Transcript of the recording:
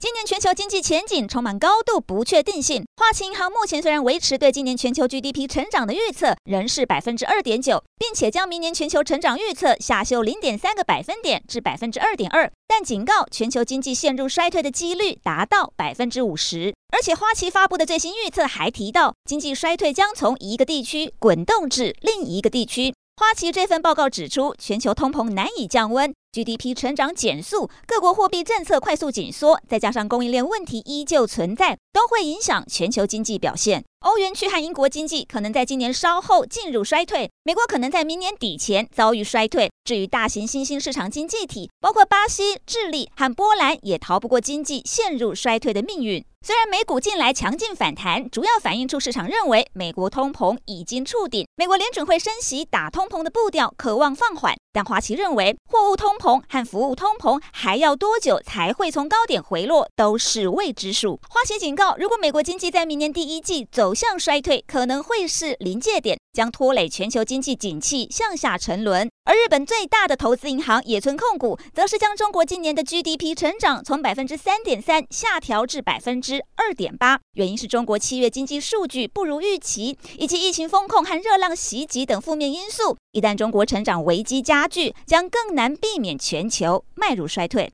今年全球经济前景充满高度不确定性。花旗银行目前虽然维持对今年全球 GDP 成长的预测仍是百分之二点九，并且将明年全球成长预测下修零点三个百分点至百分之二点二，但警告全球经济陷入衰退的几率达到百分之五十。而且花旗发布的最新预测还提到，经济衰退将从一个地区滚动至另一个地区。花旗这份报告指出，全球通膨难以降温。GDP 成长减速，各国货币政策快速紧缩，再加上供应链问题依旧存在，都会影响全球经济表现。欧元区和英国经济可能在今年稍后进入衰退，美国可能在明年底前遭遇衰退。至于大型新兴市场经济体，包括巴西、智利和波兰，也逃不过经济陷入衰退的命运。虽然美股近来强劲反弹，主要反映出市场认为美国通膨已经触顶，美国联准会升息打通膨的步调渴望放缓。但花旗认为，货物通膨和服务通膨还要多久才会从高点回落，都是未知数。花旗警告，如果美国经济在明年第一季走向衰退，可能会是临界点，将拖累全球经济景气向下沉沦。而日本最大的投资银行野村控股，则是将中国今年的 GDP 成长从百分之三点三下调至百分之二点八，原因是中国七月经济数据不如预期，以及疫情封控和热浪袭击等负面因素。一旦中国成长危机加差距，将更难避免全球迈入衰退。